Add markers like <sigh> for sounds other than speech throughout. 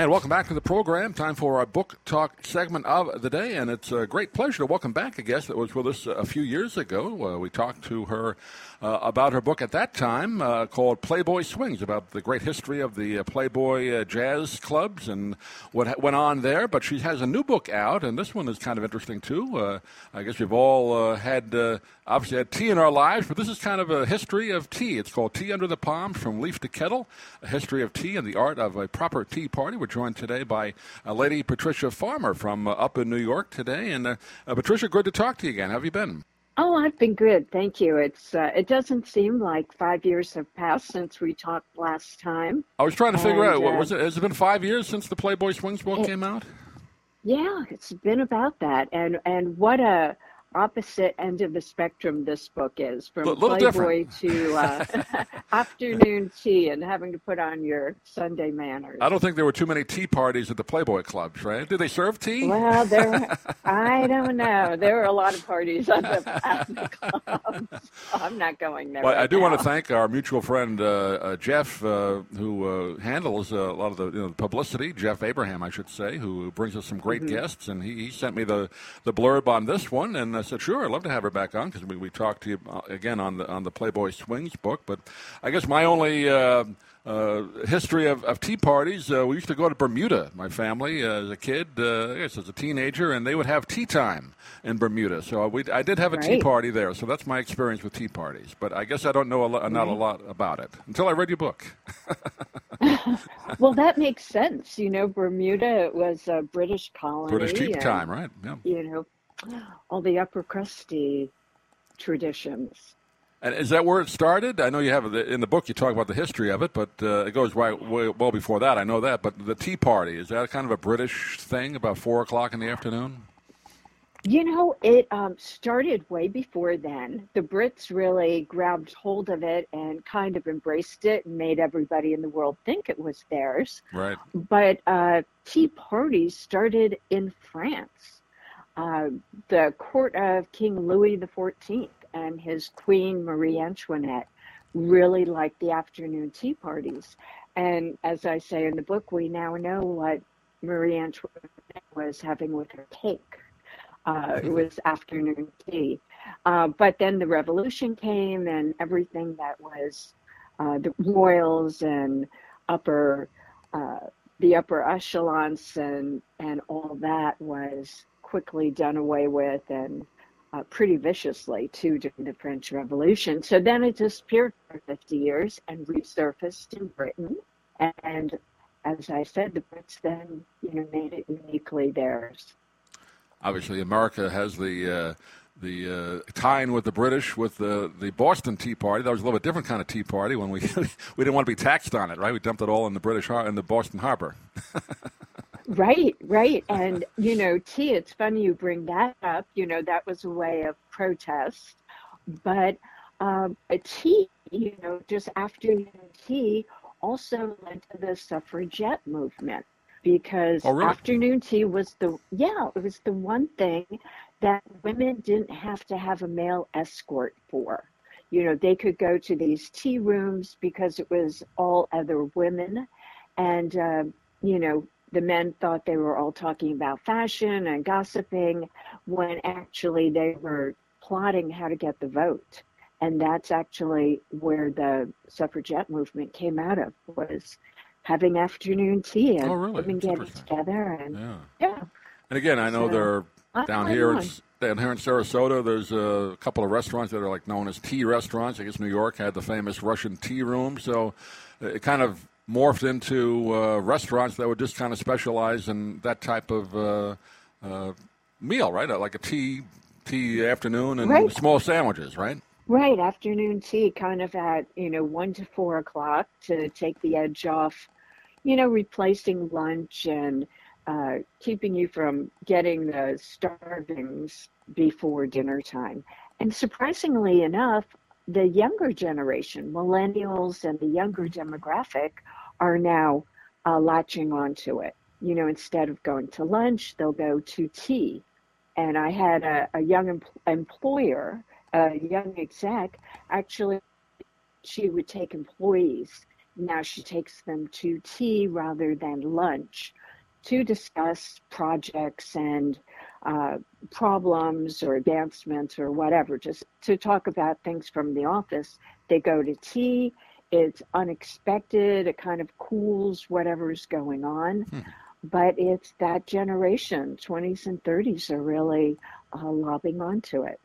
And welcome back to the program. Time for our book talk segment of the day. And it's a great pleasure to welcome back a guest that was with us a few years ago. Uh, we talked to her uh, about her book at that time uh, called Playboy Swings, about the great history of the uh, Playboy uh, jazz clubs and what ha- went on there. But she has a new book out, and this one is kind of interesting too. Uh, I guess we've all had, obviously, had tea in our lives, but this is kind of a history of tea. It's called Tea Under the Palms From Leaf to Kettle, a history of tea and the art of a proper tea party. We're joined today by Lady Patricia Farmer from up in New York today. And Patricia, good to talk to you again. How have you been? Oh, I've been good, thank you. It's uh, it doesn't seem like five years have passed since we talked last time. I was trying to figure and, out what uh, was it? Has it been five years since the Playboy Swings book it, came out? Yeah, it's been about that, and and what a opposite end of the spectrum this book is from Playboy different. to uh, <laughs> afternoon tea and having to put on your Sunday manners. I don't think there were too many tea parties at the Playboy clubs, right? Did they serve tea? Well, there. <laughs> I don't know. There were a lot of parties at the, at the clubs. I'm not going there. Well, right I do now. want to thank our mutual friend uh, uh, Jeff, uh, who uh, handles a lot of the you know, publicity. Jeff Abraham, I should say, who brings us some great mm-hmm. guests, and he, he, sent me the the blurb on this one and. I said, sure, I'd love to have her back on because we, we talked to you uh, again on the on the Playboy Swings book. But I guess my only uh, uh, history of, of tea parties, uh, we used to go to Bermuda, my family, uh, as a kid, uh, I guess as a teenager, and they would have tea time in Bermuda. So we, I did have a right. tea party there. So that's my experience with tea parties. But I guess I don't know a lo- not a lot about it until I read your book. <laughs> well, that makes sense. You know, Bermuda was a British colony. British tea time, right? Yeah. You know, all the upper crusty traditions. And is that where it started? I know you have in the book you talk about the history of it, but uh, it goes right way, well before that. I know that. But the Tea Party is that kind of a British thing about four o'clock in the afternoon? You know, it um, started way before then. The Brits really grabbed hold of it and kind of embraced it and made everybody in the world think it was theirs. Right. But uh, tea parties started in France uh, the court of King Louis XIV and his queen Marie Antoinette really liked the afternoon tea parties. And as I say in the book, we now know what Marie Antoinette was having with her cake. Uh, it was <laughs> afternoon tea. Uh, but then the revolution came, and everything that was uh, the royals and upper, uh, the upper echelons and and all that was quickly done away with and uh, pretty viciously too during the French Revolution. So then it disappeared for 50 years and resurfaced in Britain. And as I said, the Brits then you know made it uniquely theirs. Obviously, America has the. Uh, the uh, tying with the British with the, the Boston Tea Party. That was a little bit different kind of tea party when we <laughs> we didn't want to be taxed on it, right? We dumped it all in the British in the Boston Harbor. <laughs> Right, right. <laughs> And, you know, tea, it's funny you bring that up. You know, that was a way of protest. But um, a tea, you know, just afternoon tea also led to the suffragette movement because oh, really? afternoon tea was the, yeah, it was the one thing that women didn't have to have a male escort for. You know, they could go to these tea rooms because it was all other women. And, uh, you know, the men thought they were all talking about fashion and gossiping when actually they were plotting how to get the vote. And that's actually where the suffragette movement came out of was having afternoon tea and oh, really? women getting together and yeah. yeah. And again, I know so, they're down here. In, down here in Sarasota, there's a couple of restaurants that are like known as tea restaurants. I guess New York had the famous Russian tea room, so uh, it kind of morphed into uh, restaurants that would just kind of specialize in that type of uh, uh, meal, right? Like a tea tea afternoon and right. small sandwiches, right? Right, afternoon tea, kind of at you know one to four o'clock to take the edge off, you know, replacing lunch and uh, keeping you from getting the starvings before dinner time. And surprisingly enough, the younger generation, millennials and the younger demographic, are now uh, latching onto it. You know, instead of going to lunch, they'll go to tea. And I had a, a young em- employer, a young exec, actually, she would take employees, now she takes them to tea rather than lunch to discuss projects and uh, problems or advancements or whatever, just to talk about things from the office. They go to tea. It's unexpected. It kind of cools whatever's going on. Hmm. But it's that generation, 20s and 30s, are really uh, lobbing onto it.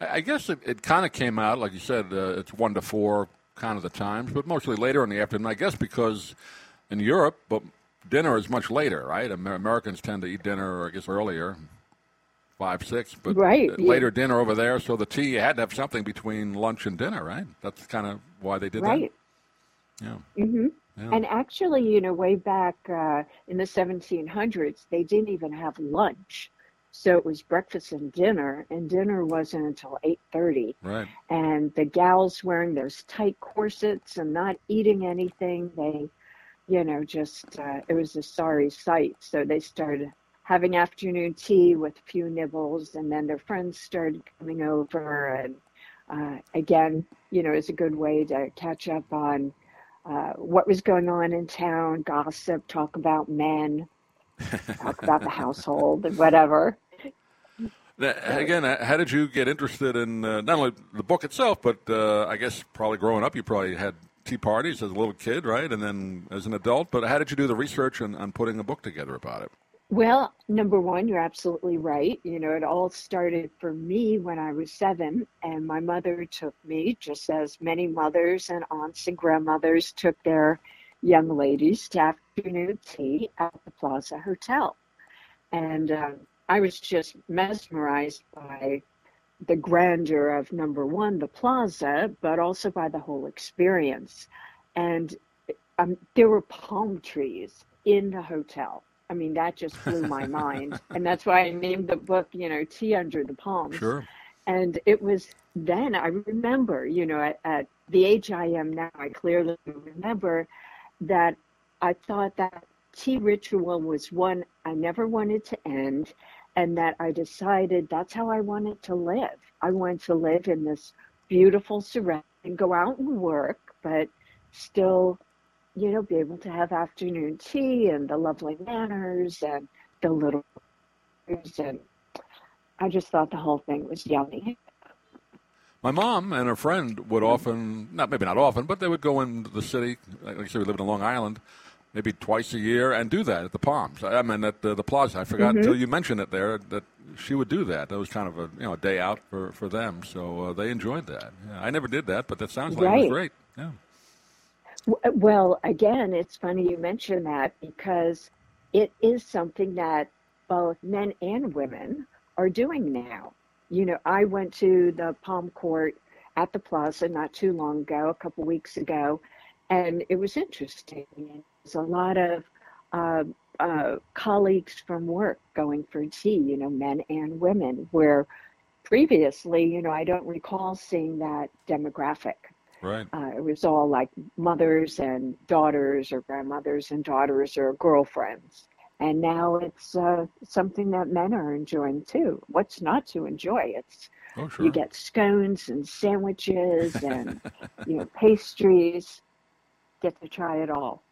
I guess it, it kind of came out, like you said, uh, it's one to four kind of the times, but mostly later in the afternoon. I guess because in Europe, but dinner is much later, right? Americans tend to eat dinner, I guess, earlier, five, six, but right, later yeah. dinner over there. So the tea, you had to have something between lunch and dinner, right? That's kind of why they did right. that. Yeah. Mm-hmm. Yeah. And actually, you know, way back uh, in the 1700s, they didn't even have lunch. So it was breakfast and dinner, and dinner wasn't until 8.30. Right. And the gals wearing those tight corsets and not eating anything, they you know, just uh, it was a sorry sight. So they started having afternoon tea with a few nibbles, and then their friends started coming over. And uh, again, you know, it's a good way to catch up on uh, what was going on in town, gossip, talk about men, talk about the <laughs> household, and whatever. Again, how did you get interested in uh, not only the book itself, but uh, I guess probably growing up, you probably had tea parties as a little kid, right? And then as an adult. But how did you do the research on, on putting a book together about it? Well, number one, you're absolutely right. You know, it all started for me when I was seven, and my mother took me, just as many mothers and aunts and grandmothers took their young ladies to afternoon tea at the Plaza Hotel. And um, I was just mesmerized by the grandeur of number one, the plaza, but also by the whole experience. And um, there were palm trees in the hotel. I mean, that just blew my mind. <laughs> And that's why I named the book, you know, Tea Under the Palms. Sure. And it was then, I remember, you know, at, at the age I am now, I clearly remember that I thought that tea ritual was one I never wanted to end and that I decided that's how I wanted to live. I wanted to live in this beautiful and go out and work, but still, you know, be able to have afternoon tea and the lovely manners and the little and I just thought the whole thing was yummy. My mom and her friend would often, not maybe not often, but they would go into the city. Like I said, we lived in Long Island, maybe twice a year and do that at the Palms. I mean, at the, the Plaza. I forgot mm-hmm. until you mentioned it there that she would do that. That was kind of a you know a day out for, for them, so uh, they enjoyed that. Yeah, I never did that, but that sounds like right. it was great. Yeah. Well, again, it's funny you mention that because it is something that both men and women are doing now. You know, I went to the Palm Court at the Plaza not too long ago, a couple weeks ago, and it was interesting. There's a lot of uh, uh, colleagues from work going for tea, you know, men and women, where previously, you know, I don't recall seeing that demographic. Right. Uh, it was all like mothers and daughters, or grandmothers and daughters, or girlfriends. And now it's uh, something that men are enjoying too. What's not to enjoy? It's oh, sure. you get scones and sandwiches and <laughs> you know pastries. Get to try it all.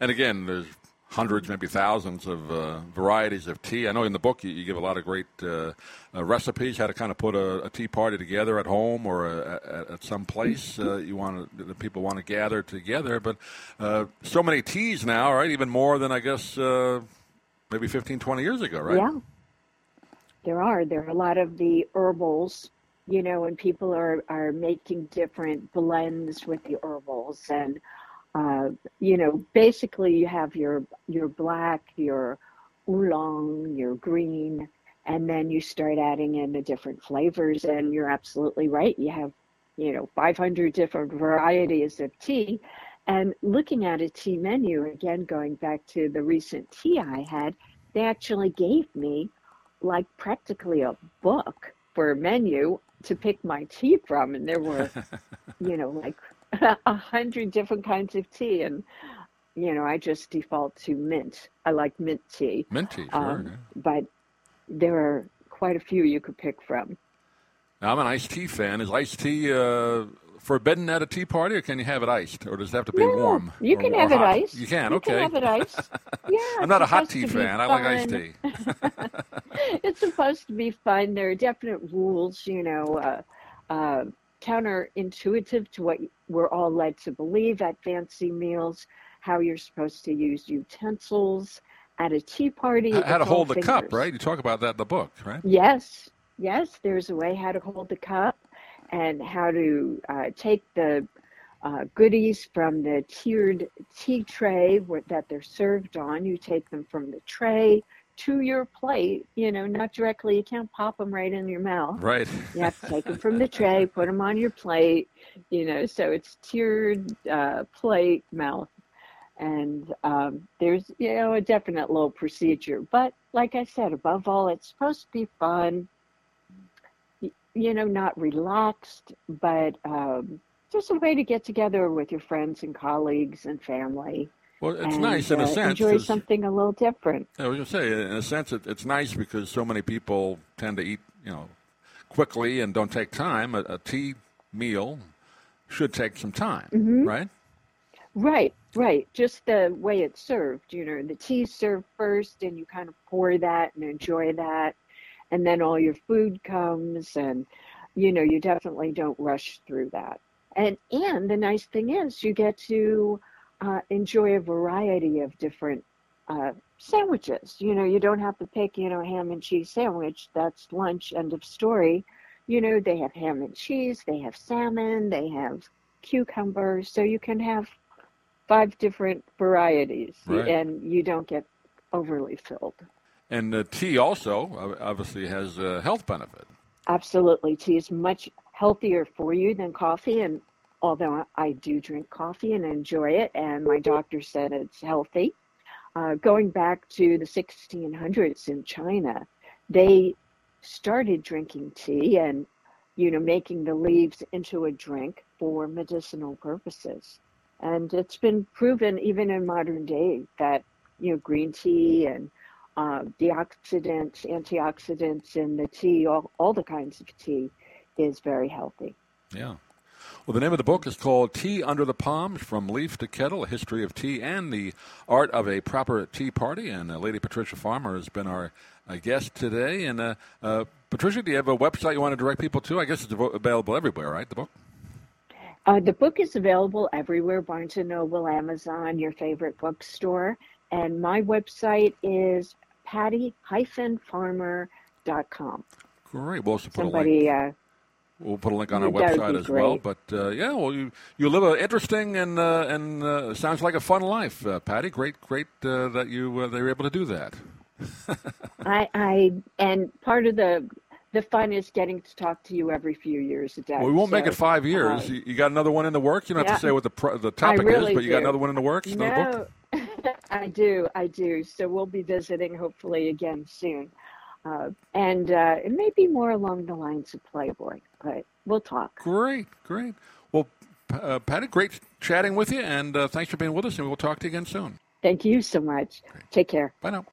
And again, there's hundreds, maybe thousands of uh, varieties of tea. I know in the book you, you give a lot of great uh, uh, recipes how to kind of put a, a, tea party together at home or a, a, at some place uh, you want to, that people want to gather together. But uh, so many teas now, right? Even more than I guess uh, maybe 15, 20 years ago, right? Yeah, there are. There are a lot of the herbals. You know, and people are, are making different blends with the herbals and uh, you know, basically you have your your black, your oolong, your green, and then you start adding in the different flavors. And you're absolutely right. You have, you know, 500 different varieties of tea. And looking at a tea menu, again, going back to the recent tea I had, they actually gave me like practically a book for a menu to pick my tea from. And there were, <laughs> you know, like <laughs> a hundred different kinds of tea, and you know, I just default to mint. I like mint tea. Mint tea, sure. Um, yeah. But there are quite a few you could pick from. Now, I'm an iced tea fan. Is iced tea uh, forbidden at a tea party, or can you have it iced, or does it have to be no, warm? You can have hot? it iced. You can. You okay. can have it iced. <laughs> Yeah. I'm not a hot tea fan. I like iced tea. <laughs> it's supposed to be fun. There are definite rules, you know, uh, uh, counterintuitive to what we're all led to believe at fancy meals, how you're supposed to use utensils at a tea party. How, how to hold the cup, right? You talk about that in the book, right? Yes, yes, there's a way how to hold the cup and how to uh, take the uh, goodies from the tiered tea tray that they're served on. You take them from the tray to your plate, you know, not directly. You can't pop them right in your mouth. Right. You have to take them from the tray, put them on your plate, you know, so it's tiered uh, plate, mouth. And um, there's, you know, a definite little procedure. But like I said, above all, it's supposed to be fun, you know, not relaxed, but um, just a way to get together with your friends and colleagues and family. Well, it's and, nice in a uh, sense. Enjoy something a little different. I was going to say, in a sense, it, it's nice because so many people tend to eat, you know, quickly and don't take time. A, a tea meal should take some time, Mhm. right? Right, right. Just the way it's served, you know, the tea's served first and you kind of pour that and enjoy that. And then all your food comes and, you know, you definitely don't rush through that. And, and the nice thing is you get to uh, enjoy a variety of different uh, sandwiches. You know, you don't have to pick, you know, ham and cheese sandwich. That's lunch, end of story. You know, they have ham and cheese, they have salmon, they have cucumbers. So you can have five different varieties Right. and you don't get overly filled. And uh, tea also obviously has a health benefit. Absolutely. Tea is much healthier for you than coffee. And although I do drink coffee and enjoy it, and my doctor said it's healthy, uh, going back to the 1600s in China, they started drinking tea and, you know, making the leaves into a drink for medicinal purposes. And it's been proven even in modern day that, you know, green tea and uh, the oxidants, antioxidants in the tea, all, all the kinds of tea, is very healthy. Yeah. Well, the name of the book is called Tea Under the Palms From Leaf to Kettle A History of Tea and the Art of a Proper Tea Party. And uh, Lady Patricia Farmer has been our uh, guest today. And uh, uh, Patricia, do you have a website you want to direct people to? I guess it's available everywhere, right? The book? Uh, the book is available everywhere Barnes & Noble, Amazon, your favorite bookstore. And my website is patty-farmer.com. Great. We'll also put a link. Somebody, uh, We'll put a link on our That website as well. But uh, yeah, well, you you live an interesting and uh, and uh, sounds like a fun life, uh, Patty. Great, great uh, that you uh, they were able to do that. <laughs> I, I, and part of the the fun is getting to talk to you every few years a day. Well, we won't make it five years. you, you got another one in the work. You don't have to say what the pro- the topic really is, but you got another one in the works. No, <laughs> I do, I do. So we'll be visiting hopefully again soon, uh, and uh, it may be more along the lines of Playboy, but we'll talk. Great, great. Well, uh, Patty, great chatting with you, and uh, thanks for being with us. And we'll talk to you again soon. Thank you so much. Take care. Bye now.